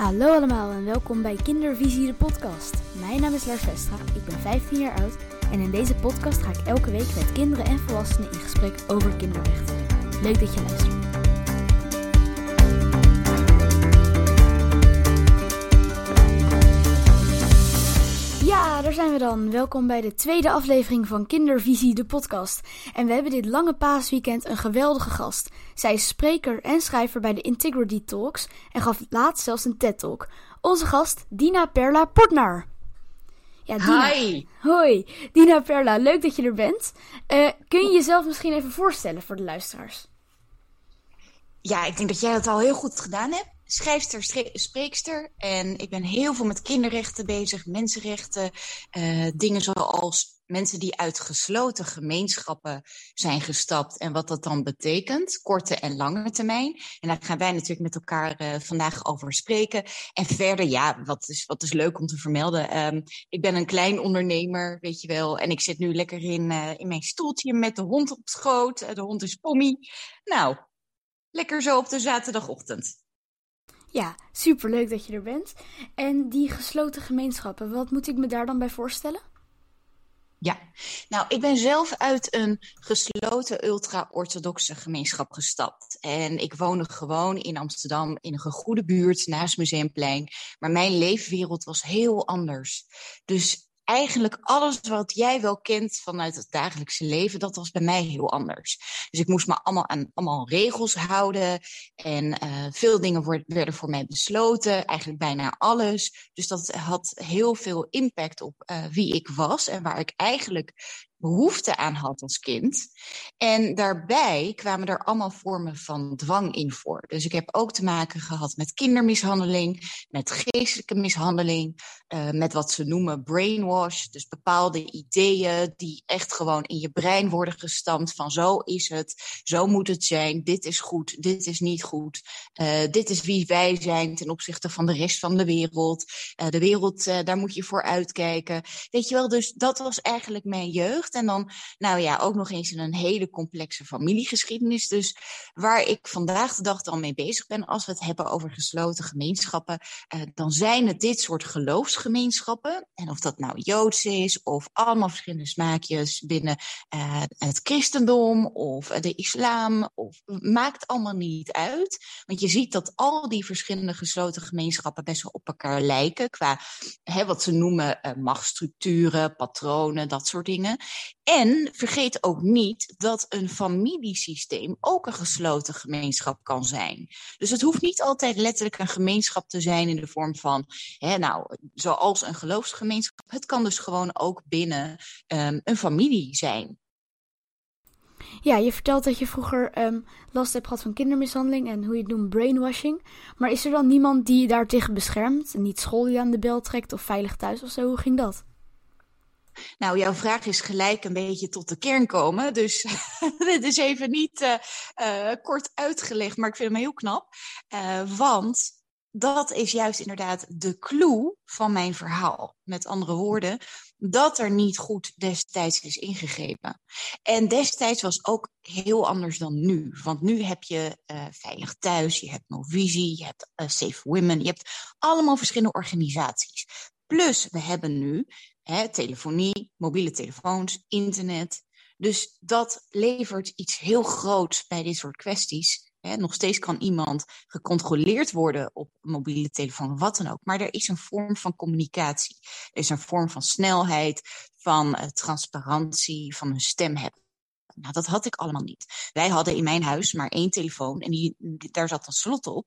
Hallo allemaal en welkom bij Kindervisie de podcast. Mijn naam is Lars Vestra, ik ben 15 jaar oud en in deze podcast ga ik elke week met kinderen en volwassenen in gesprek over kinderrechten. Leuk dat je luistert. Ja, daar zijn we dan. Welkom bij de tweede aflevering van Kindervisie, de podcast. En we hebben dit lange paasweekend een geweldige gast. Zij is spreker en schrijver bij de Integrity Talks en gaf laatst zelfs een TED-talk. Onze gast, Dina Perla Portnar. Ja, Dina. Hi. Hoi, Dina Perla, leuk dat je er bent. Uh, kun je jezelf misschien even voorstellen voor de luisteraars? Ja, ik denk dat jij dat al heel goed gedaan hebt schrijfster, spreekster. En ik ben heel veel met kinderrechten bezig, mensenrechten. Uh, dingen zoals mensen die uit gesloten gemeenschappen zijn gestapt en wat dat dan betekent, korte en lange termijn. En daar gaan wij natuurlijk met elkaar uh, vandaag over spreken. En verder, ja, wat is, wat is leuk om te vermelden. Um, ik ben een klein ondernemer, weet je wel. En ik zit nu lekker in, uh, in mijn stoeltje met de hond op schoot. de hond is Pommy. Nou, lekker zo op de zaterdagochtend. Ja, superleuk dat je er bent. En die gesloten gemeenschappen, wat moet ik me daar dan bij voorstellen? Ja, nou, ik ben zelf uit een gesloten ultra-orthodoxe gemeenschap gestapt. En ik woonde gewoon in Amsterdam in een goede buurt naast Museumplein. Maar mijn leefwereld was heel anders. Dus eigenlijk alles wat jij wel kent vanuit het dagelijkse leven, dat was bij mij heel anders. Dus ik moest me allemaal aan allemaal regels houden. En uh, veel dingen werden voor mij besloten, eigenlijk bijna alles. Dus dat had heel veel impact op uh, wie ik was en waar ik eigenlijk behoefte aan had als kind. En daarbij kwamen er allemaal vormen van dwang in voor. Dus ik heb ook te maken gehad met kindermishandeling, met geestelijke mishandeling, uh, met wat ze noemen brainwash. Dus bepaalde ideeën die echt gewoon in je brein worden gestampt van zo is het, zo moet het zijn, dit is goed, dit is niet goed, uh, dit is wie wij zijn ten opzichte van de rest van de wereld. Uh, de wereld, daar moet je voor uitkijken. Weet je wel, dus dat was eigenlijk mijn jeugd. En dan, nou ja, ook nog eens in een hele complexe familiegeschiedenis. Dus waar ik vandaag de dag dan mee bezig ben, als we het hebben over gesloten gemeenschappen, eh, dan zijn het dit soort geloofsgemeenschappen. En of dat nou Joods is, of allemaal verschillende smaakjes binnen eh, het christendom of de islam, of maakt allemaal niet uit. Want je ziet dat al die verschillende gesloten gemeenschappen best wel op elkaar lijken qua hè, wat ze noemen uh, machtsstructuren, patronen, dat soort dingen. En vergeet ook niet dat een familiesysteem ook een gesloten gemeenschap kan zijn. Dus het hoeft niet altijd letterlijk een gemeenschap te zijn in de vorm van, hè, nou, zoals een geloofsgemeenschap. Het kan dus gewoon ook binnen um, een familie zijn. Ja, je vertelt dat je vroeger um, last hebt gehad van kindermishandeling en hoe je het noemt brainwashing. Maar is er dan niemand die je daartegen beschermt? Niet school die aan de bel trekt of veilig thuis of zo? Hoe ging dat? Nou, jouw vraag is gelijk een beetje tot de kern komen. Dus dit is even niet uh, uh, kort uitgelegd, maar ik vind hem heel knap. Uh, want dat is juist inderdaad de clue van mijn verhaal. Met andere woorden, dat er niet goed destijds is ingegrepen. En destijds was ook heel anders dan nu. Want nu heb je Veilig Thuis, je hebt Movisie, je hebt Safe Women, je hebt allemaal verschillende organisaties. Plus, we hebben nu hè, telefonie, mobiele telefoons, internet. Dus dat levert iets heel groots bij dit soort kwesties. Hè, nog steeds kan iemand gecontroleerd worden op mobiele telefoon, wat dan ook. Maar er is een vorm van communicatie. Er is een vorm van snelheid, van uh, transparantie, van een stem hebben. Nou, dat had ik allemaal niet. Wij hadden in mijn huis maar één telefoon en die, daar zat een slot op.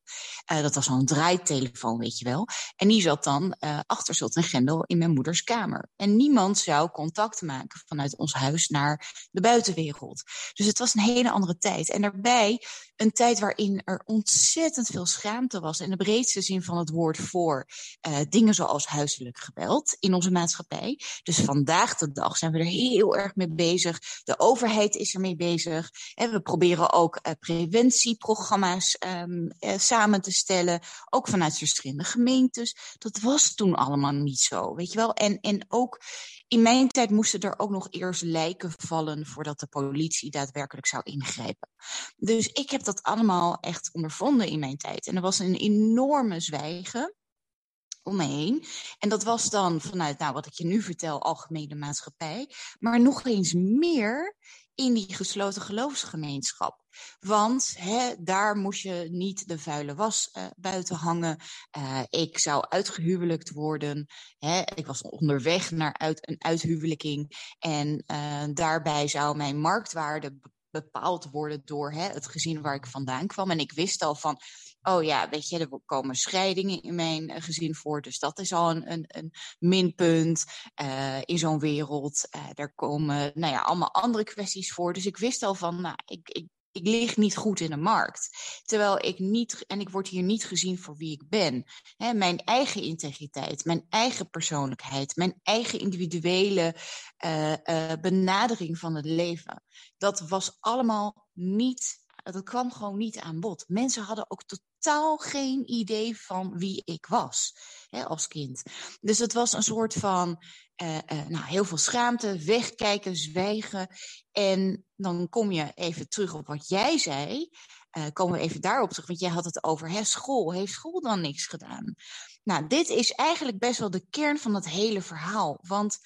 Uh, dat was zo'n draaitelefoon, weet je wel. En die zat dan uh, achter slot en grendel in mijn moeders kamer. En niemand zou contact maken vanuit ons huis naar de buitenwereld. Dus het was een hele andere tijd. En daarbij een tijd waarin er ontzettend veel schaamte was, in de breedste zin van het woord, voor uh, dingen zoals huiselijk geweld in onze maatschappij. Dus vandaag de dag zijn we er heel erg mee bezig. De overheid is ermee bezig. En we proberen ook uh, preventieprogramma's um, uh, samen te stellen, ook vanuit verschillende gemeentes. Dat was toen allemaal niet zo, weet je wel. En, en ook in mijn tijd moesten er ook nog eerst lijken vallen voordat de politie daadwerkelijk zou ingrijpen. Dus ik heb dat allemaal echt ondervonden in mijn tijd. En er was een enorme zwijgen. om me heen. En dat was dan vanuit, nou, wat ik je nu vertel, algemene maatschappij. Maar nog eens meer in die gesloten geloofsgemeenschap. Want hè, daar moest je niet de vuile was uh, buiten hangen. Uh, ik zou uitgehuwelijkt worden. Hè. Ik was onderweg naar uit, een uithuwelijking. En uh, daarbij zou mijn marktwaarde bepaald worden door hè, het gezin waar ik vandaan kwam. En ik wist al van, oh ja, weet je, er komen scheidingen in mijn eh, gezin voor. Dus dat is al een, een, een minpunt uh, in zo'n wereld. Er komen, nou ja, allemaal andere kwesties voor. Dus ik wist al van, nou, ik, ik, ik lig niet goed in de markt. Terwijl ik niet, en ik word hier niet gezien voor wie ik ben. Mijn eigen integriteit, mijn eigen persoonlijkheid, mijn eigen individuele benadering van het leven. Dat was allemaal niet, dat kwam gewoon niet aan bod. Mensen hadden ook totaal geen idee van wie ik was hè, als kind. Dus het was een soort van uh, uh, nou, heel veel schaamte, wegkijken, zwijgen. En dan kom je even terug op wat jij zei. Uh, komen we even daarop terug, want jij had het over hè, school. Heeft school dan niks gedaan? Nou, dit is eigenlijk best wel de kern van het hele verhaal. Want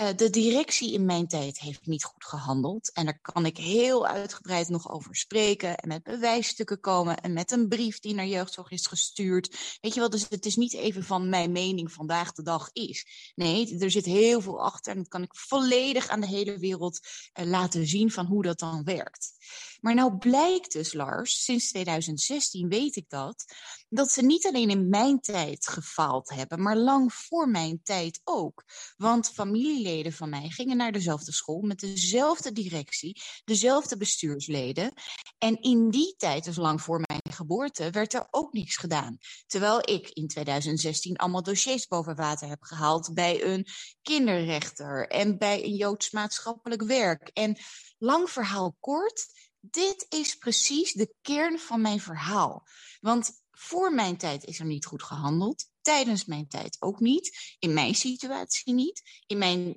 uh, de directie in mijn tijd heeft niet goed gehandeld. En daar kan ik heel uitgebreid nog over spreken. En met bewijsstukken komen. En met een brief die naar jeugdzorg is gestuurd. Weet je wel, dus het is niet even van mijn mening vandaag de dag is. Nee, er zit heel veel achter. En dat kan ik volledig aan de hele wereld uh, laten zien van hoe dat dan werkt. Maar nou blijkt dus, Lars, sinds 2016 weet ik dat, dat ze niet alleen in mijn tijd gefaald hebben, maar lang voor mijn tijd ook. Want familieleden van mij gingen naar dezelfde school met dezelfde directie, dezelfde bestuursleden. En in die tijd, dus lang voor mijn geboorte, werd er ook niks gedaan. Terwijl ik in 2016 allemaal dossiers boven water heb gehaald bij een kinderrechter en bij een Joods maatschappelijk werk. En lang verhaal kort, dit is precies de kern van mijn verhaal. Want voor mijn tijd is er niet goed gehandeld. Tijdens mijn tijd ook niet. In mijn situatie niet. In mijn,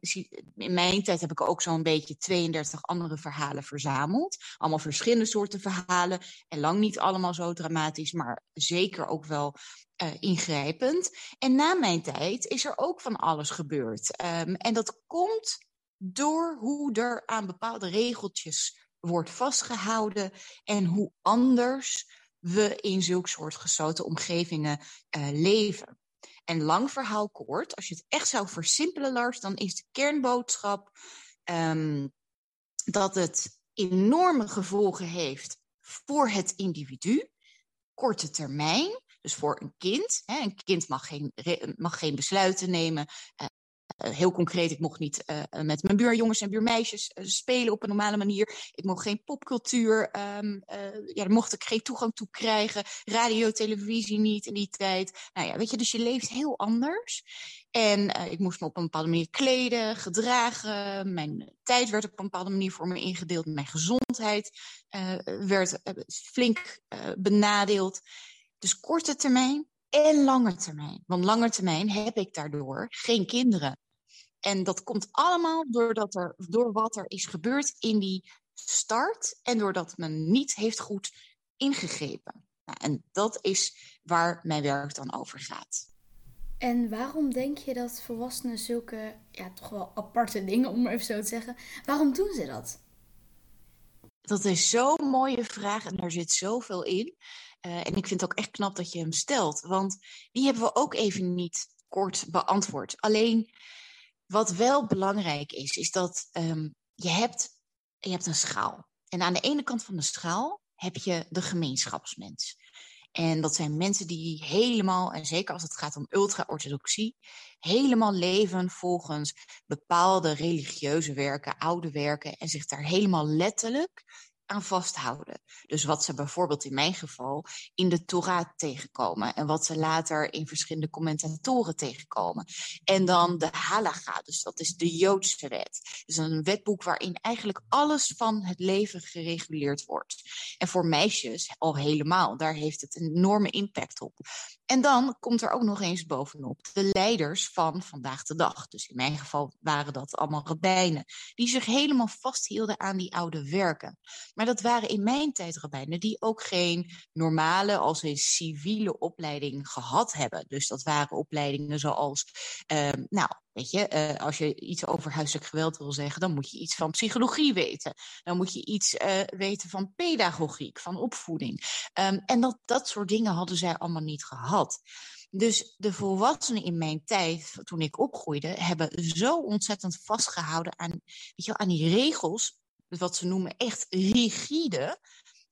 in mijn tijd heb ik ook zo'n beetje 32 andere verhalen verzameld. Allemaal verschillende soorten verhalen. En lang niet allemaal zo dramatisch, maar zeker ook wel uh, ingrijpend. En na mijn tijd is er ook van alles gebeurd. Um, en dat komt door hoe er aan bepaalde regeltjes wordt vastgehouden en hoe anders we in zulke soort gesloten omgevingen uh, leven. En lang verhaal kort, als je het echt zou versimpelen, Lars, dan is de kernboodschap um, dat het enorme gevolgen heeft voor het individu, korte termijn, dus voor een kind. Hè, een kind mag geen, mag geen besluiten nemen, uh, heel concreet, ik mocht niet uh, met mijn buurjongens en buurmeisjes uh, spelen op een normale manier. Ik mocht geen popcultuur, um, ja, daar mocht ik geen toegang toe krijgen. Radio, televisie niet in die tijd. Nou ja, weet je, dus je leeft heel anders. En ik moest me op een bepaalde manier kleden, gedragen. Mijn tijd werd op een bepaalde manier voor me ingedeeld. Mijn gezondheid werd flink benadeeld. Dus korte termijn, en lange termijn. Want lange termijn heb ik daardoor geen kinderen. En dat komt allemaal doordat er, door wat er is gebeurd in die start en doordat men niet heeft goed ingegrepen. Nou, en dat is waar mijn werk dan over gaat. En waarom denk je dat volwassenen zulke, ja, toch wel aparte dingen, om maar even zo te zeggen, waarom doen ze dat? Dat is zo'n mooie vraag en er zit zoveel in. Uh, en ik vind het ook echt knap dat je hem stelt, want die hebben we ook even niet kort beantwoord. Alleen wat wel belangrijk is, is dat um, je, hebt, je hebt een schaal. En aan de ene kant van de schaal heb je de gemeenschapsmens. En dat zijn mensen die helemaal, en zeker als het gaat om ultra-orthodoxie, helemaal leven volgens bepaalde religieuze werken, oude werken, en zich daar helemaal letterlijk aan vasthouden. Dus wat ze bijvoorbeeld in mijn geval in de Torah tegenkomen en wat ze later in verschillende commentatoren tegenkomen. En dan de halacha, dus dat is de Joodse wet. Dus een wetboek waarin eigenlijk alles van het leven gereguleerd wordt. En voor meisjes al helemaal, daar heeft het een enorme impact op. En dan komt er ook nog eens bovenop de leiders van vandaag de dag. Dus in mijn geval waren dat allemaal rabbijnen, die zich helemaal vasthielden aan die oude werken. Maar dat waren in mijn tijd rabbijnen die ook geen normale, als een civiele opleiding gehad hebben. Dus dat waren opleidingen zoals, ehm, nou, weet je, uh, als je iets over huiselijk geweld wil zeggen, dan moet je iets van psychologie weten. Dan moet je iets uh, weten van pedagogiek, van opvoeding. Um, en dat, dat soort dingen hadden zij allemaal niet gehad. Dus de volwassenen in mijn tijd, toen ik opgroeide, hebben zo ontzettend vastgehouden aan, weet je, aan die regels, wat ze noemen echt rigide.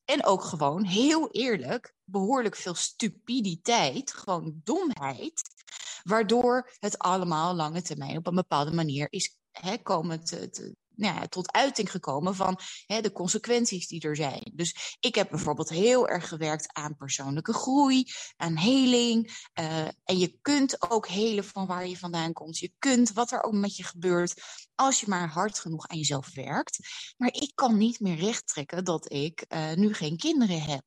En ook gewoon, heel eerlijk, behoorlijk veel stupiditeit, gewoon domheid, waardoor het allemaal lange termijn op een bepaalde manier is hè, komen te, nou ja, tot uiting gekomen van hè, de consequenties die er zijn. Dus ik heb bijvoorbeeld heel erg gewerkt aan persoonlijke groei, aan heling. Uh, en je kunt ook helen van waar je vandaan komt. Je kunt wat er ook met je gebeurt, als je maar hard genoeg aan jezelf werkt. Maar ik kan niet meer rechttrekken dat ik uh, nu geen kinderen heb.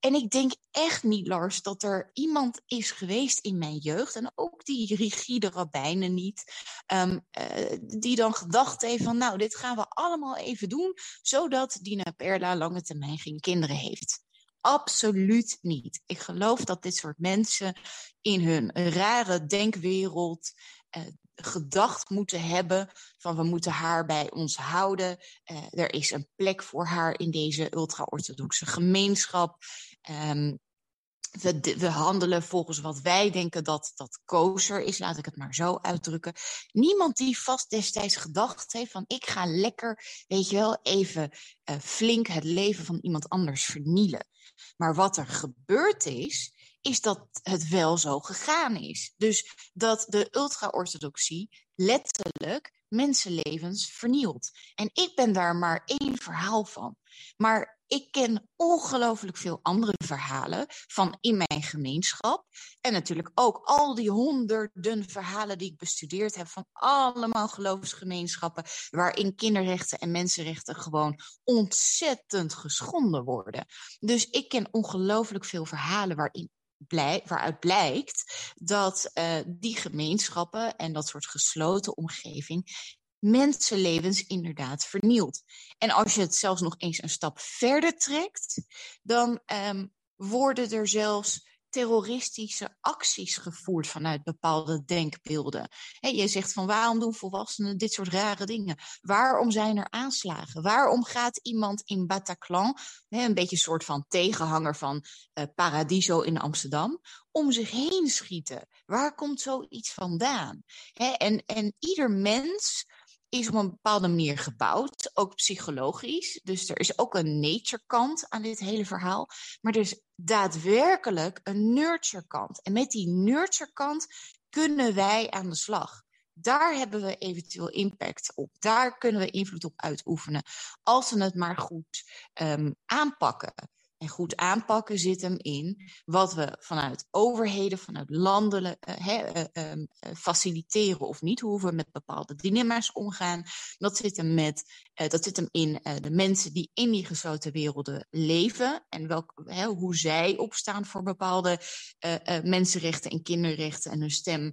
En ik denk echt niet, Lars, dat er iemand is geweest in mijn jeugd, en ook die rigide rabbijnen niet, um, uh, die dan gedacht heeft van, nou, dit gaan we allemaal even doen, zodat Dina Perla lange termijn geen kinderen heeft. Absoluut niet. Ik geloof dat dit soort mensen in hun rare denkwereld uh, gedacht moeten hebben van we moeten haar bij ons houden. Uh, er is een plek voor haar in deze ultra-orthodoxe gemeenschap. Um, we, we, handelen volgens wat wij denken dat dat kosher is, laat ik het maar zo uitdrukken. Niemand die vast destijds gedacht heeft van ik ga lekker, weet je wel, even uh, flink het leven van iemand anders vernielen. Maar wat er gebeurd is, is dat het wel zo gegaan is. Dus dat de ultra-orthodoxie letterlijk mensenlevens vernielt. En ik ben daar maar één verhaal van. Maar ik ken ongelooflijk veel andere verhalen van in mijn gemeenschap. En natuurlijk ook al die honderden verhalen die ik bestudeerd heb van allemaal geloofsgemeenschappen. Waarin kinderrechten en mensenrechten gewoon ontzettend geschonden worden. Dus ik ken ongelooflijk veel verhalen waarin Waaruit blijkt dat uh, die gemeenschappen en dat soort gesloten omgeving mensenlevens inderdaad vernielt. En als je het zelfs nog eens een stap verder trekt, dan um, worden er zelfs terroristische acties gevoerd vanuit bepaalde denkbeelden. He, je zegt van waarom doen volwassenen dit soort rare dingen? Waarom zijn er aanslagen? Waarom gaat iemand in Bataclan, een beetje een soort van tegenhanger van uh, Paradiso in Amsterdam, om zich heen schieten? Waar komt zoiets vandaan? En, en ieder mens is op een bepaalde manier gebouwd, ook psychologisch. Dus er is ook een nature kant aan dit hele verhaal. Maar er is daadwerkelijk een nurture kant. En met die nurture kant kunnen wij aan de slag. Daar hebben we eventueel impact op. Daar kunnen we invloed op uitoefenen. Als we het maar goed um, aanpakken. En goed aanpakken zit hem in wat we vanuit overheden, vanuit landen uh, uh, faciliteren of niet, hoe we met bepaalde dilemma's omgaan. Dat zit hem, met, dat zit hem in de mensen die in die gesloten werelden leven en welk, hoe zij opstaan voor bepaalde mensenrechten en kinderrechten en hun stem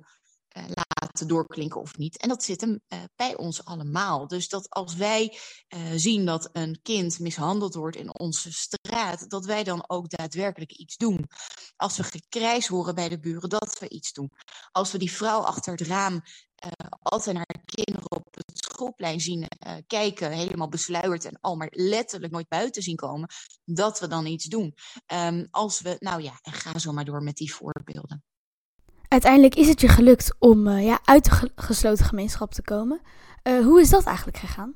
laten doorklinken of niet. En dat zit hem uh, bij ons allemaal. Dus dat als wij uh, zien dat een kind mishandeld wordt in onze straat, dat wij dan ook daadwerkelijk iets doen. Als we gekrijs horen bij de buren, dat we iets doen. Als we die vrouw achter het raam altijd naar kinderen op het schoolplein zien kijken, helemaal besluierd en al maar letterlijk nooit buiten zien komen, dat we dan iets doen. Um, als we, nou ja, en ga zo maar door met die voorbeelden. Uiteindelijk is het je gelukt om uh, ja, uit de ge gesloten gemeenschap te komen. Uh, hoe is dat eigenlijk gegaan?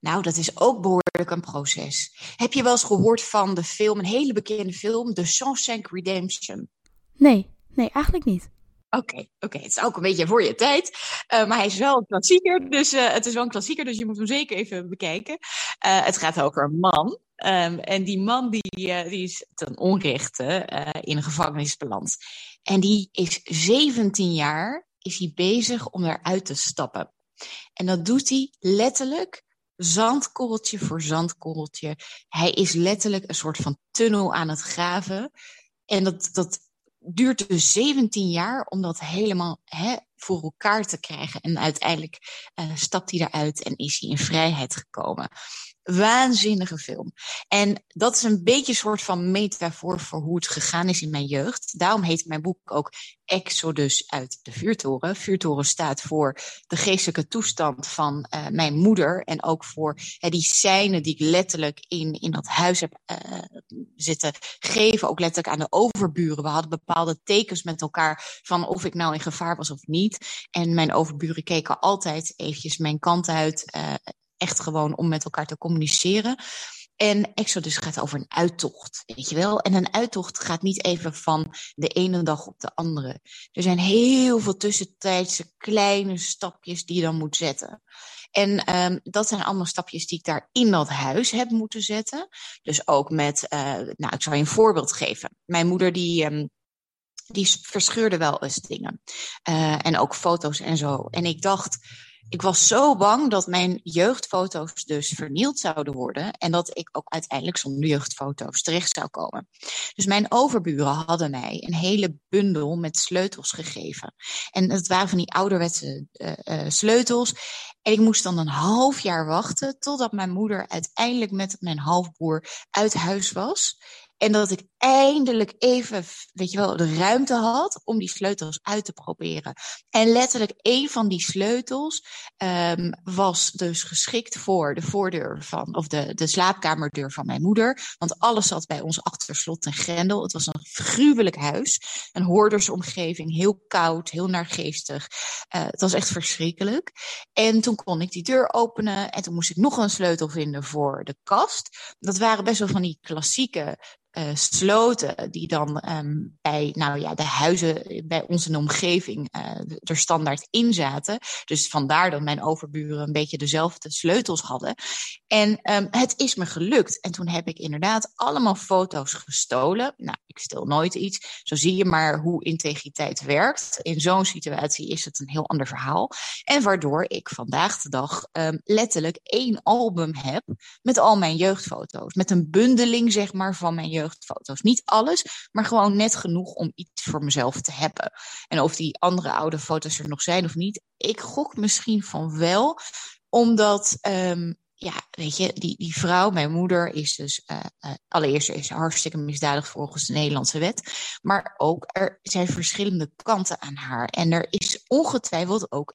Nou, dat is ook behoorlijk een proces. Heb je wel eens gehoord van de film, een hele bekende film, The Shawshank Redemption? Nee, nee, eigenlijk niet. Oké, okay, oké. Okay. Het is ook een beetje voor je tijd. Uh, maar hij is wel een klassieker. Dus uh, het is wel een klassieker, dus je moet hem zeker even bekijken. Uh, het gaat over een man. Um, en die man die, die is ten onrechte in een gevangenis beland. En die is 17 jaar, is hij bezig om eruit te stappen. En dat doet hij letterlijk zandkorreltje voor zandkorreltje. Hij is letterlijk een soort van tunnel aan het graven. En dat, dat duurt dus 17 jaar om dat helemaal hè, voor elkaar te krijgen. En uiteindelijk uh, stapt hij eruit en is hij in vrijheid gekomen. Waanzinnige film. En dat is een beetje een soort van metafoor voor hoe het gegaan is in mijn jeugd. Daarom heet mijn boek ook Exodus uit de vuurtoren. Vuurtoren staat voor de geestelijke toestand van uh, mijn moeder. En ook voor die scène die ik letterlijk in, in dat huis heb uh, zitten geven. Ook letterlijk aan de overburen. We hadden bepaalde tekens met elkaar van of ik nou in gevaar was of niet. En mijn overburen keken altijd eventjes mijn kant uit. Echt gewoon om met elkaar te communiceren. En Exodus gaat over een uittocht, weet je wel. En een uittocht gaat niet even van de ene dag op de andere. Er zijn heel veel tussentijdse kleine stapjes die je dan moet zetten. En um, dat zijn allemaal stapjes die ik daar in dat huis heb moeten zetten. Dus ook met, uh, nou, ik zal je een voorbeeld geven. Mijn moeder die. Um, die verscheurde wel eens dingen. Uh, en ook foto's en zo. En ik dacht, ik was zo bang dat mijn jeugdfoto's dus vernield zouden worden. En dat ik ook uiteindelijk zonder jeugdfoto's terecht zou komen. Dus mijn overburen hadden mij een hele bundel met sleutels gegeven. En het waren van die ouderwetse uh, uh, sleutels. En ik moest dan een half jaar wachten totdat mijn moeder uiteindelijk met mijn halfbroer uit huis was. En dat ik eindelijk even, weet je wel, de ruimte had om die sleutels uit te proberen. En letterlijk één van die sleutels um, was dus geschikt voor de voordeur van, of de, de slaapkamerdeur van mijn moeder. Want alles zat bij ons achter slot en grendel. Het was een gruwelijk huis. Een hoordersomgeving, heel koud, heel naargeestig. Uh, het was echt verschrikkelijk. En toen kon ik die deur openen en toen moest ik nog een sleutel vinden voor de kast. Dat waren best wel van die klassieke uh, die dan um, bij nou ja, de huizen bij de omgeving uh, er standaard in zaten. Dus vandaar dat mijn overburen een beetje dezelfde sleutels hadden. En um, het is me gelukt. En toen heb ik inderdaad allemaal foto's gestolen. Nou, ik stel nooit iets. Zo zie je maar hoe integriteit werkt. In zo'n situatie is het een heel ander verhaal. En waardoor ik vandaag de dag um, letterlijk één album heb met al mijn jeugdfoto's. Met een bundeling, zeg maar, van mijn jeugdfoto's. Niet alles, maar gewoon net genoeg om iets voor mezelf te hebben. En of die andere oude foto's er nog zijn of niet, ik gok misschien van wel. Omdat um, ja, weet je, die, die vrouw, mijn moeder, is dus uh, uh, allereerst is hartstikke misdadig volgens de Nederlandse wet. Maar ook er zijn verschillende kanten aan haar. En er is ongetwijfeld ook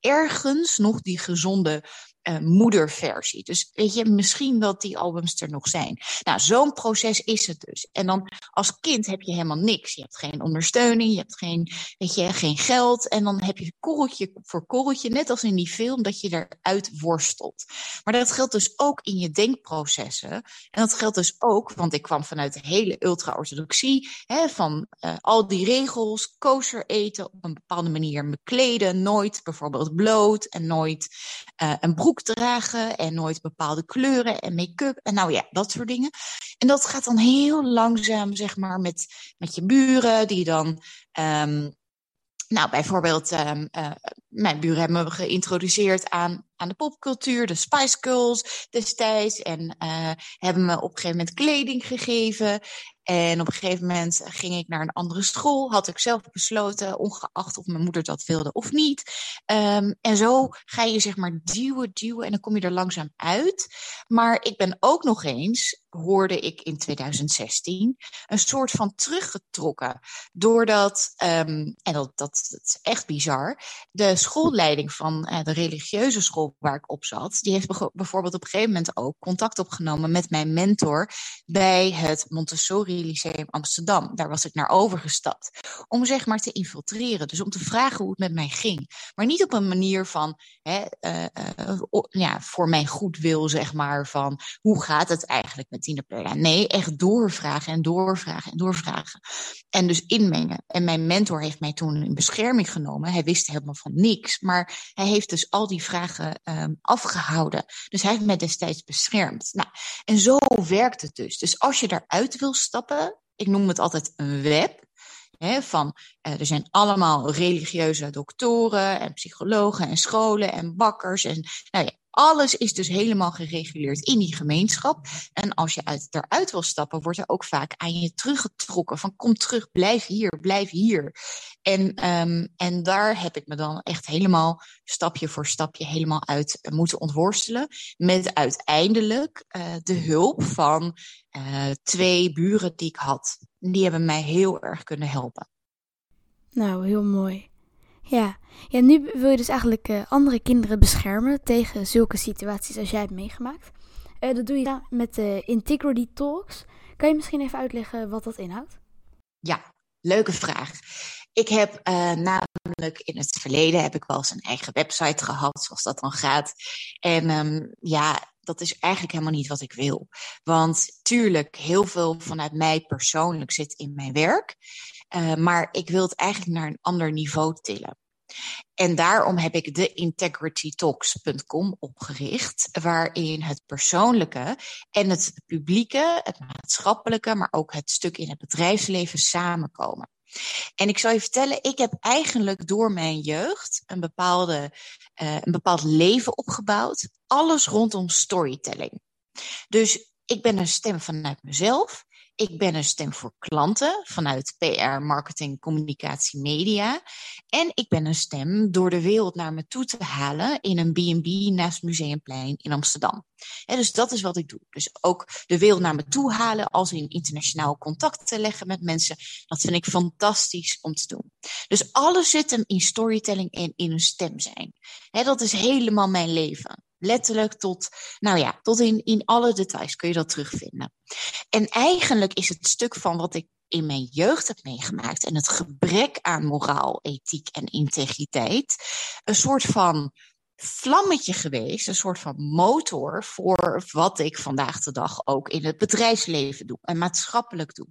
ergens nog die gezonde uh, moederversie. Dus weet je, misschien dat die albums er nog zijn. Nou, zo'n proces is het dus. En dan als kind heb je helemaal niks. Je hebt geen ondersteuning, je hebt geen, weet je, geen geld. En dan heb je korreltje voor korreltje, net als in die film, dat je eruit worstelt. Maar dat geldt dus ook in je denkprocessen. En dat geldt dus ook, want ik kwam vanuit de hele ultra-orthodoxie, van uh, al die regels, kosher eten, op een bepaalde manier me kleden, nooit bijvoorbeeld bloot en nooit uh, een broek dragen en nooit bepaalde kleuren en make-up en nou ja, dat soort dingen. En dat gaat dan heel langzaam, zeg maar, met, met je buren die dan. Um, nou, bijvoorbeeld, um, uh, mijn buren hebben me geïntroduceerd aan, aan de popcultuur, de Spice Girls destijds. En uh, hebben me op een gegeven moment kleding gegeven. En op een gegeven moment ging ik naar een andere school. Had ik zelf besloten, ongeacht of mijn moeder dat wilde of niet. Um, en zo ga je zeg maar duwen, duwen en dan kom je er langzaam uit. Maar ik ben ook nog eens, hoorde ik in 2016, een soort van teruggetrokken. Doordat, um, en dat, dat, dat is echt bizar, de schoolleiding van uh, de religieuze school waar ik op zat, die heeft bijvoorbeeld op een gegeven moment ook contact opgenomen met mijn mentor bij het Montessori Lyceum Amsterdam. Daar was ik naar overgestapt. Om zeg maar te infiltreren. Dus om te vragen hoe het met mij ging. Maar niet op een manier van, hè, uh, uh, ja, voor mijn goedwil zeg maar, van hoe gaat het eigenlijk met Tina Perla? Nee, echt doorvragen en doorvragen en doorvragen. En dus inmengen. En mijn mentor heeft mij toen in bescherming genomen. Hij wist helemaal van Maar hij heeft dus al die vragen um, afgehouden. Dus hij heeft mij destijds beschermd. Nou, en zo werkt het dus. Dus als je daaruit wil stappen, ik noem het altijd een web. Hè, van, er zijn allemaal religieuze doktoren en psychologen en scholen en bakkers. En nou ja, Alles is dus helemaal gereguleerd in die gemeenschap. En als je uit, eruit wil stappen, wordt er ook vaak aan je teruggetrokken. Van kom terug, blijf hier, blijf hier. En, um, en daar heb ik me dan echt helemaal stapje voor stapje helemaal uit moeten ontworstelen. Met uiteindelijk uh, de hulp van uh, twee buren die ik had. Die hebben mij heel erg kunnen helpen. Nou, heel mooi. Ja, ja nu wil je dus eigenlijk uh, andere kinderen beschermen tegen zulke situaties als jij hebt meegemaakt. Uh, dat doe je met de Integrity Talks. Kan je misschien even uitleggen wat dat inhoudt? Ja, leuke vraag. Ik heb uh, namelijk in het verleden heb ik wel eens een eigen website gehad, zoals dat dan gaat. En um, ja, dat is eigenlijk helemaal niet wat ik wil. Want tuurlijk, heel veel vanuit mij persoonlijk zit in mijn werk. Uh, maar ik wil het eigenlijk naar een ander niveau tillen. En daarom heb ik de integritytalks.com opgericht, waarin het persoonlijke en het publieke, het maatschappelijke, maar ook het stuk in het bedrijfsleven samenkomen. En ik zal je vertellen, ik heb eigenlijk door mijn jeugd een, bepaalde, uh, een bepaald leven opgebouwd. Alles rondom storytelling. Dus ik ben een stem vanuit mezelf. Ik ben een stem voor klanten vanuit PR, marketing, communicatie, media. En ik ben een stem door de wereld naar me toe te halen in een B&B naast Museumplein in Amsterdam. En dus dat is wat ik doe. Dus ook de wereld naar me toe halen als in internationaal contact te leggen met mensen. Dat vind ik fantastisch om te doen. Dus alles zit hem in storytelling en in een stem zijn. He, dat is helemaal mijn leven. Letterlijk tot, nou ja, tot in, in alle details kun je dat terugvinden. En eigenlijk is het stuk van wat ik in mijn jeugd heb meegemaakt en het gebrek aan moraal, ethiek en integriteit, een soort van vlammetje geweest, een soort van motor voor wat ik vandaag de dag ook in het bedrijfsleven doe en maatschappelijk doe.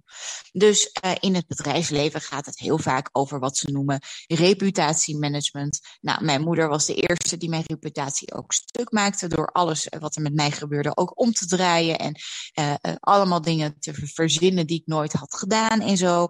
Dus uh, in het bedrijfsleven gaat het heel vaak over wat ze noemen reputatiemanagement. Nou, mijn moeder was de eerste die mijn reputatie ook stuk maakte door alles wat er met mij gebeurde ook om te draaien en uh, allemaal dingen te verzinnen die ik nooit had gedaan en zo.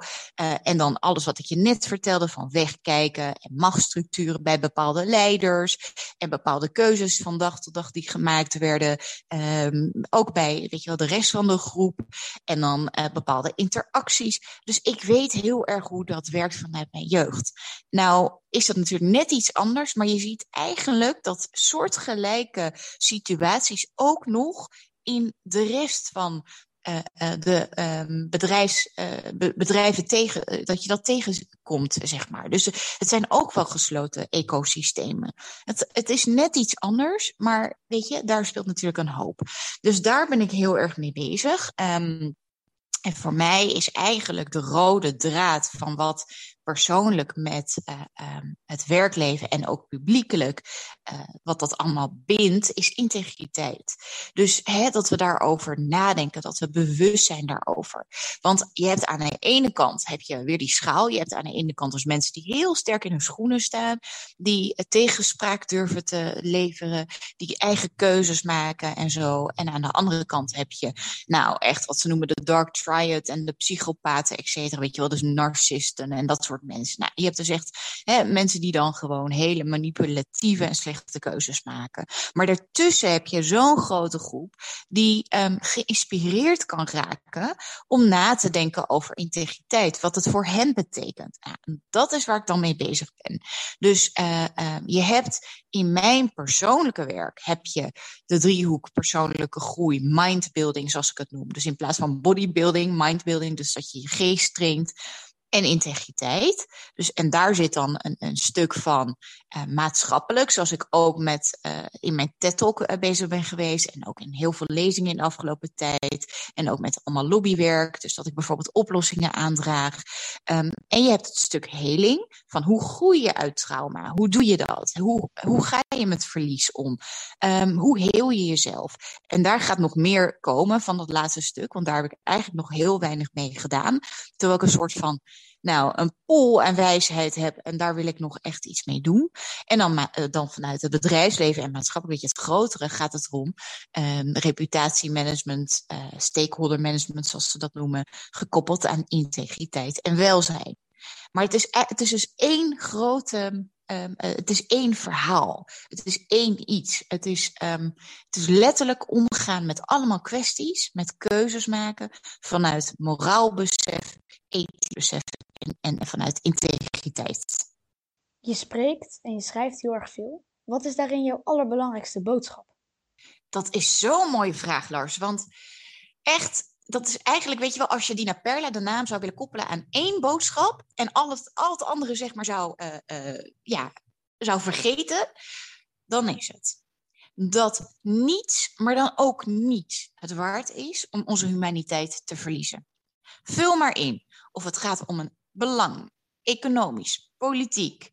en dan alles wat ik je net vertelde van wegkijken en machtsstructuren bij bepaalde leiders en bepaalde keuzes van dag tot dag die gemaakt werden. Um, ook bij weet je wel, de rest van de groep. En dan uh, bepaalde interacties. Dus ik weet heel erg hoe dat werkt vanuit mijn jeugd. Nou is dat natuurlijk net iets anders, maar je ziet eigenlijk dat soortgelijke situaties ook nog in de rest van de um, bedrijfs, uh, bedrijven tegen, dat je dat tegenkomt, zeg maar. Dus het zijn ook wel gesloten ecosystemen. Het, het is net iets anders, maar weet je, daar speelt natuurlijk een hoop. Dus daar ben ik heel erg mee bezig. Um, en voor mij is eigenlijk de rode draad van wat persoonlijk met uh, um, het werkleven en ook publiekelijk, uh, wat dat allemaal bindt, is integriteit. Dus hè, dat we daarover nadenken, dat we bewust zijn daarover. Want je hebt aan de ene kant heb je weer die schaal. Je hebt aan de ene kant dus mensen die heel sterk in hun schoenen staan, die tegenspraak durven te leveren, die eigen keuzes maken en zo. En aan de andere kant heb je nou echt wat ze noemen de dark triad en de psychopaten, et cetera. Weet je wel, dus narcisten en dat soort mensen. Nou, je hebt dus echt hè, mensen die dan gewoon hele manipulatieve en slechte keuzes maken. Maar daartussen heb je zo'n grote groep die um, geïnspireerd kan raken om na te denken over integriteit, wat het voor hen betekent. Dat is waar ik dan mee bezig ben. Dus uh, uh, je hebt in mijn persoonlijke werk heb je de driehoek persoonlijke groei, mindbuilding zoals ik het noem. Dus in plaats van bodybuilding, mindbuilding, dus dat je je geest traint en integriteit. Dus, en daar zit dan een, een stuk van uh, maatschappelijk, zoals ik ook met uh, in mijn TED-talk uh, bezig ben geweest en ook in heel veel lezingen in de afgelopen tijd en ook met allemaal lobbywerk, dus dat ik bijvoorbeeld oplossingen aandraag. Um, en je hebt het stuk heling, van hoe groei je uit trauma? Hoe doe je dat? Hoe, hoe ga je met verlies om? Um, hoe heel je jezelf? En daar gaat nog meer komen van dat laatste stuk, want daar heb ik eigenlijk nog heel weinig mee gedaan, terwijl ik een soort van nou, een pool aan wijsheid heb en daar wil ik nog echt iets mee doen. En dan, uh, dan vanuit het bedrijfsleven en maatschappelijk, het grotere, gaat het erom um, reputatiemanagement, uh, stakeholder management, zoals ze dat noemen, gekoppeld aan integriteit en welzijn. Maar het is, het is dus één grote um, het is één verhaal. Het is één iets. Het is, um, het is letterlijk omgaan met allemaal kwesties, met keuzes maken vanuit moraalbesef, ethisch besef en, en vanuit integriteit. Je spreekt en je schrijft heel erg veel. Wat is daarin jouw allerbelangrijkste boodschap? Dat is zo'n mooie vraag, Lars. Want echt, dat is eigenlijk, weet je wel, als je Dina Perla de naam zou willen koppelen aan één boodschap en al het, al het andere, zeg maar, zou, uh, uh, ja, zou vergeten, dan is het dat niets, maar dan ook niets, het waard is om onze humaniteit te verliezen. Vul maar in of het gaat om een belang, economisch, politiek,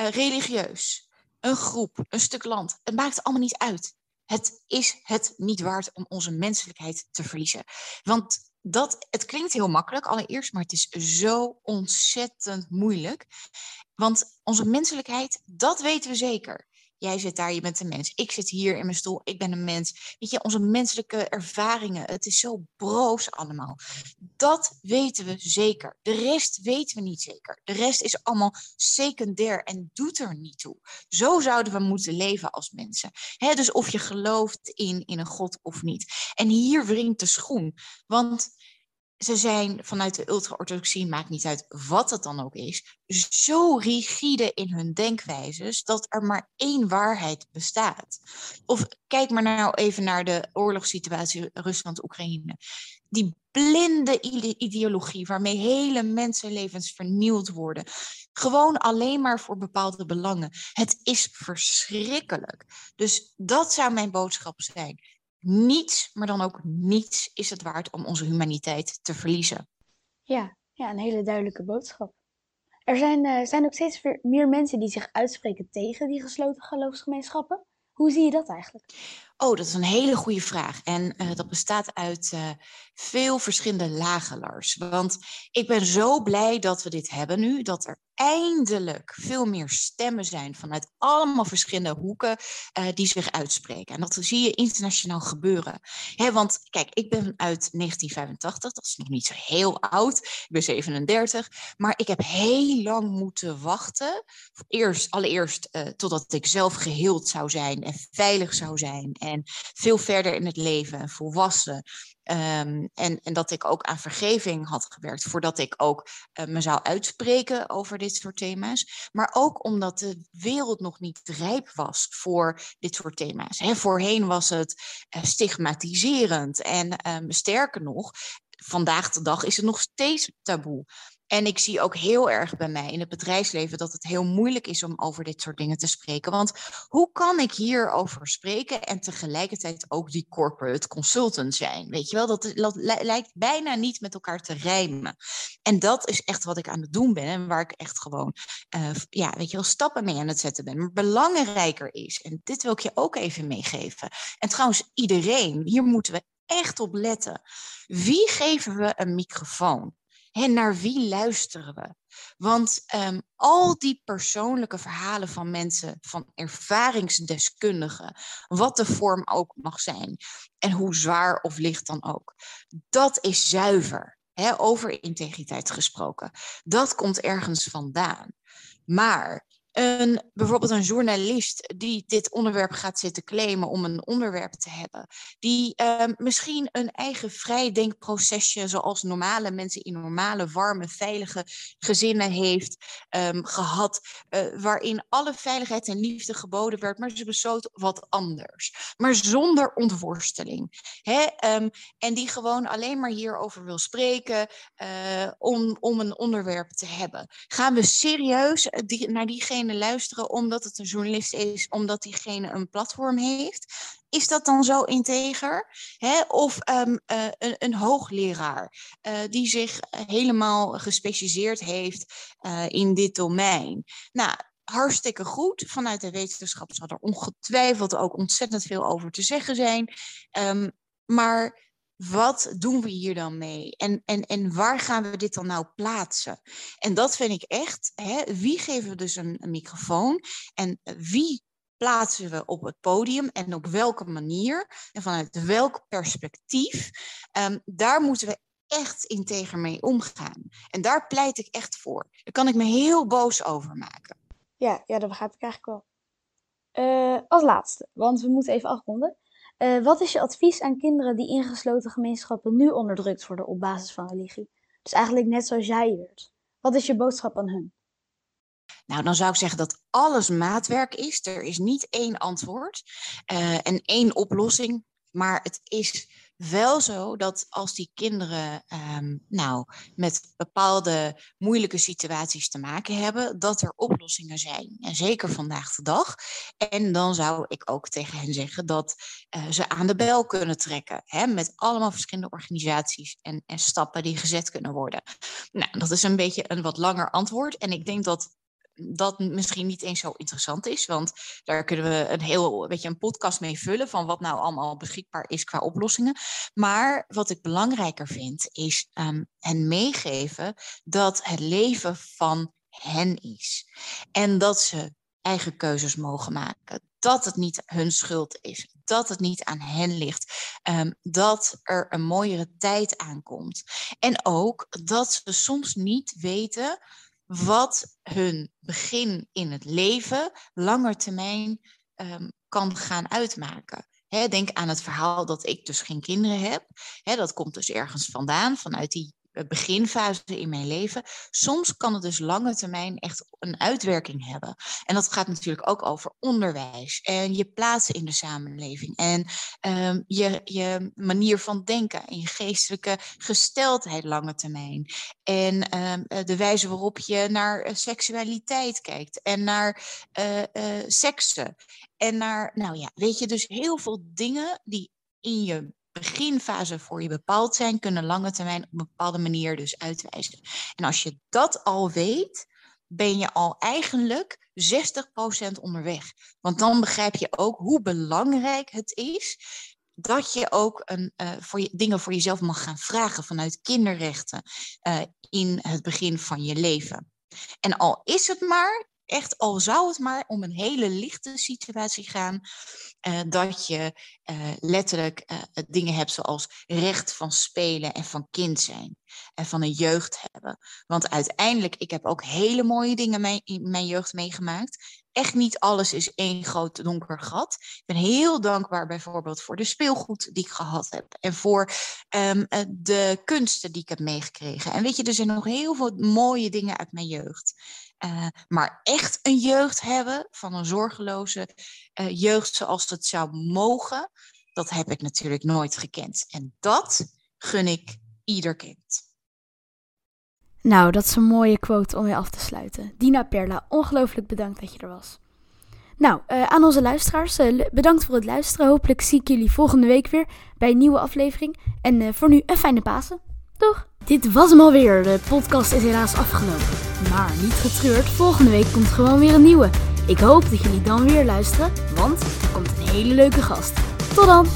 uh, religieus, een groep, een stuk land. Het maakt allemaal niet uit. Het is het niet waard om onze menselijkheid te verliezen. Want dat, het klinkt heel makkelijk allereerst, maar het is zo ontzettend moeilijk. Want onze menselijkheid, dat weten we zeker. Jij zit daar, je bent een mens. Ik zit hier in mijn stoel, ik ben een mens. Weet je, onze menselijke ervaringen, het is zo broos allemaal. Dat weten we zeker. De rest weten we niet zeker. De rest is allemaal secundair en doet er niet toe. Zo zouden we moeten leven als mensen. dus of je gelooft in, in een God of niet. En hier wringt de schoen. Want ze zijn vanuit de ultra-orthodoxie, maakt niet uit wat het dan ook is, zo rigide in hun denkwijzes dat er maar één waarheid bestaat. Of kijk maar nou even naar de oorlogssituatie Rusland-Oekraïne. Die blinde ideologie waarmee hele mensenlevens vernield worden. Gewoon alleen maar voor bepaalde belangen. Het is verschrikkelijk. Dus dat zou mijn boodschap zijn niets, maar dan ook niets is het waard om onze humaniteit te verliezen. Ja, ja een hele duidelijke boodschap. Er zijn, uh, zijn ook steeds meer mensen die zich uitspreken tegen die gesloten geloofsgemeenschappen. Hoe zie je dat eigenlijk? Oh, dat is een hele goede vraag. En uh, dat bestaat uit uh, veel verschillende lagen, Lars. Want ik ben zo blij dat we dit hebben nu. Dat er eindelijk veel meer stemmen zijn vanuit allemaal verschillende hoeken uh, die zich uitspreken. En dat zie je internationaal gebeuren. He, want kijk, ik ben uit 1985, dat is nog niet zo heel oud. Ik ben 37. Maar ik heb heel lang moeten wachten. Eerst, allereerst totdat ik zelf geheeld zou zijn en veilig zou zijn. Veel verder in het leven, volwassen. Um, en, en dat ik ook aan vergeving had gewerkt voordat ik ook uh, me zou uitspreken over dit soort thema's. Maar ook omdat de wereld nog niet rijp was voor dit soort thema's. He, voorheen was het uh, stigmatiserend en um, sterker nog, vandaag de dag is het nog steeds taboe. En ik zie ook heel erg bij mij in het bedrijfsleven dat het heel moeilijk is om over dit soort dingen te spreken. Want hoe kan ik hierover spreken en tegelijkertijd ook die corporate consultant zijn? Weet je wel, dat, lijkt bijna niet met elkaar te rijmen. En dat is echt wat ik aan het doen ben en waar ik echt gewoon, uh, ja, weet je wel, stappen mee aan het zetten ben. Maar belangrijker is, en dit wil ik je ook even meegeven. En trouwens, iedereen, hier moeten we echt op letten. Wie geven we een microfoon? En naar wie luisteren we? Want um, al die persoonlijke verhalen van mensen, van ervaringsdeskundigen, wat de vorm ook mag zijn, en hoe zwaar of licht dan ook, dat is zuiver. Hè, over integriteit gesproken. Dat komt ergens vandaan. Maar een, bijvoorbeeld een journalist die dit onderwerp gaat zitten claimen om een onderwerp te hebben, die uh, misschien een eigen vrijdenkprocesje zoals normale mensen in normale, warme, veilige gezinnen heeft um, gehad, uh, waarin alle veiligheid en liefde geboden werd, maar ze besloot wat anders. Maar zonder ontworsteling. Hè? Um, en die gewoon alleen maar hierover wil spreken uh, om, om een onderwerp te hebben. Gaan we serieus die, naar diegene luisteren omdat het een journalist is, omdat diegene een platform heeft. Is dat dan zo integer? Hè? Of um, uh, een, een, hoogleraar uh, die zich helemaal gespecialiseerd heeft uh, in dit domein. Nou, hartstikke goed. Vanuit de wetenschap zal er ongetwijfeld ook ontzettend veel over te zeggen zijn. Um, maar wat doen we hier dan mee? En, en, en waar gaan we dit dan nou plaatsen? En dat vind ik echt, hè, wie geven we dus een, microfoon en wie plaatsen we op het podium en op welke manier en vanuit welk perspectief, um, daar moeten we echt integer mee omgaan. En daar pleit ik echt voor. Daar kan ik me heel boos over maken. Ja, ja, dat begrijp ik eigenlijk wel. Uh, als laatste, want we moeten even afronden. Uh, wat is je advies aan kinderen die ingesloten gemeenschappen nu onderdrukt worden op basis van religie? Dus eigenlijk net zoals jij werd. Wat is je boodschap aan hun? Nou, dan zou ik zeggen dat alles maatwerk is. Er is niet één antwoord uh, en één oplossing. Maar het is wel zo dat als die kinderen um, nou, met bepaalde moeilijke situaties te maken hebben, dat er oplossingen zijn. En zeker vandaag de dag. En dan zou ik ook tegen hen zeggen dat uh, ze aan de bel kunnen trekken. Hè, met allemaal verschillende organisaties en, en stappen die gezet kunnen worden. Nou, dat is een beetje een wat langer antwoord. En ik denk dat dat misschien niet eens zo interessant is. Want daar kunnen we een heel weet je, een podcast mee vullen van wat nou allemaal beschikbaar is qua oplossingen. Maar wat ik belangrijker vind, is um, hen meegeven dat het leven van hen is. En dat ze eigen keuzes mogen maken. Dat het niet hun schuld is. Dat het niet aan hen ligt. Um, dat er een mooiere tijd aankomt. En ook dat ze soms niet weten wat hun begin in het leven langer termijn um, kan gaan uitmaken. denk aan het verhaal dat ik dus geen kinderen heb. dat komt dus ergens vandaan, vanuit die beginfase in mijn leven. Soms kan het dus lange termijn echt een uitwerking hebben. En dat gaat natuurlijk ook over onderwijs en je plaats in de samenleving en um, je, je manier van denken en je geestelijke gesteldheid lange termijn. En um, de wijze waarop je naar eh, seksualiteit kijkt en naar uh, seksen. En naar, nou ja, weet je, dus heel veel dingen die in je beginfase voor je bepaald zijn, kunnen lange termijn op een bepaalde manier dus uitwijzen. En als je dat al weet, ben je al eigenlijk 60% onderweg. Want dan begrijp je ook hoe belangrijk het is dat je ook een, uh, voor je, dingen voor jezelf mag gaan vragen vanuit kinderrechten uh, in het begin van je leven. En al is het maar echt, al zou het maar om een hele lichte situatie gaan, uh, dat je uh, letterlijk uh, dingen hebt zoals recht van spelen en van kind zijn. En van een jeugd hebben. Want uiteindelijk, ik heb ook hele mooie dingen in mijn jeugd meegemaakt. Echt niet alles is één groot donker gat. Ik ben heel dankbaar bijvoorbeeld voor de speelgoed die ik gehad heb. En voor um, de kunsten die ik heb meegekregen. En weet je, er zijn nog heel veel mooie dingen uit mijn jeugd. Uh, maar echt een jeugd hebben van een zorgeloze uh, jeugd zoals het zou mogen, dat heb ik natuurlijk nooit gekend. En dat gun ik ieder kind. Nou, dat is een mooie quote om weer af te sluiten. Dina Perla, ongelooflijk bedankt dat je er was. Nou, uh, aan onze luisteraars, bedankt voor het luisteren. Hopelijk zie ik jullie volgende week weer bij een nieuwe aflevering. En voor nu een fijne Pasen. Doeg! Dit was hem alweer. De podcast is helaas afgelopen. Maar niet getreurd, volgende week komt gewoon weer een nieuwe. Ik hoop dat jullie dan weer luisteren, want er komt een hele leuke gast. Tot dan!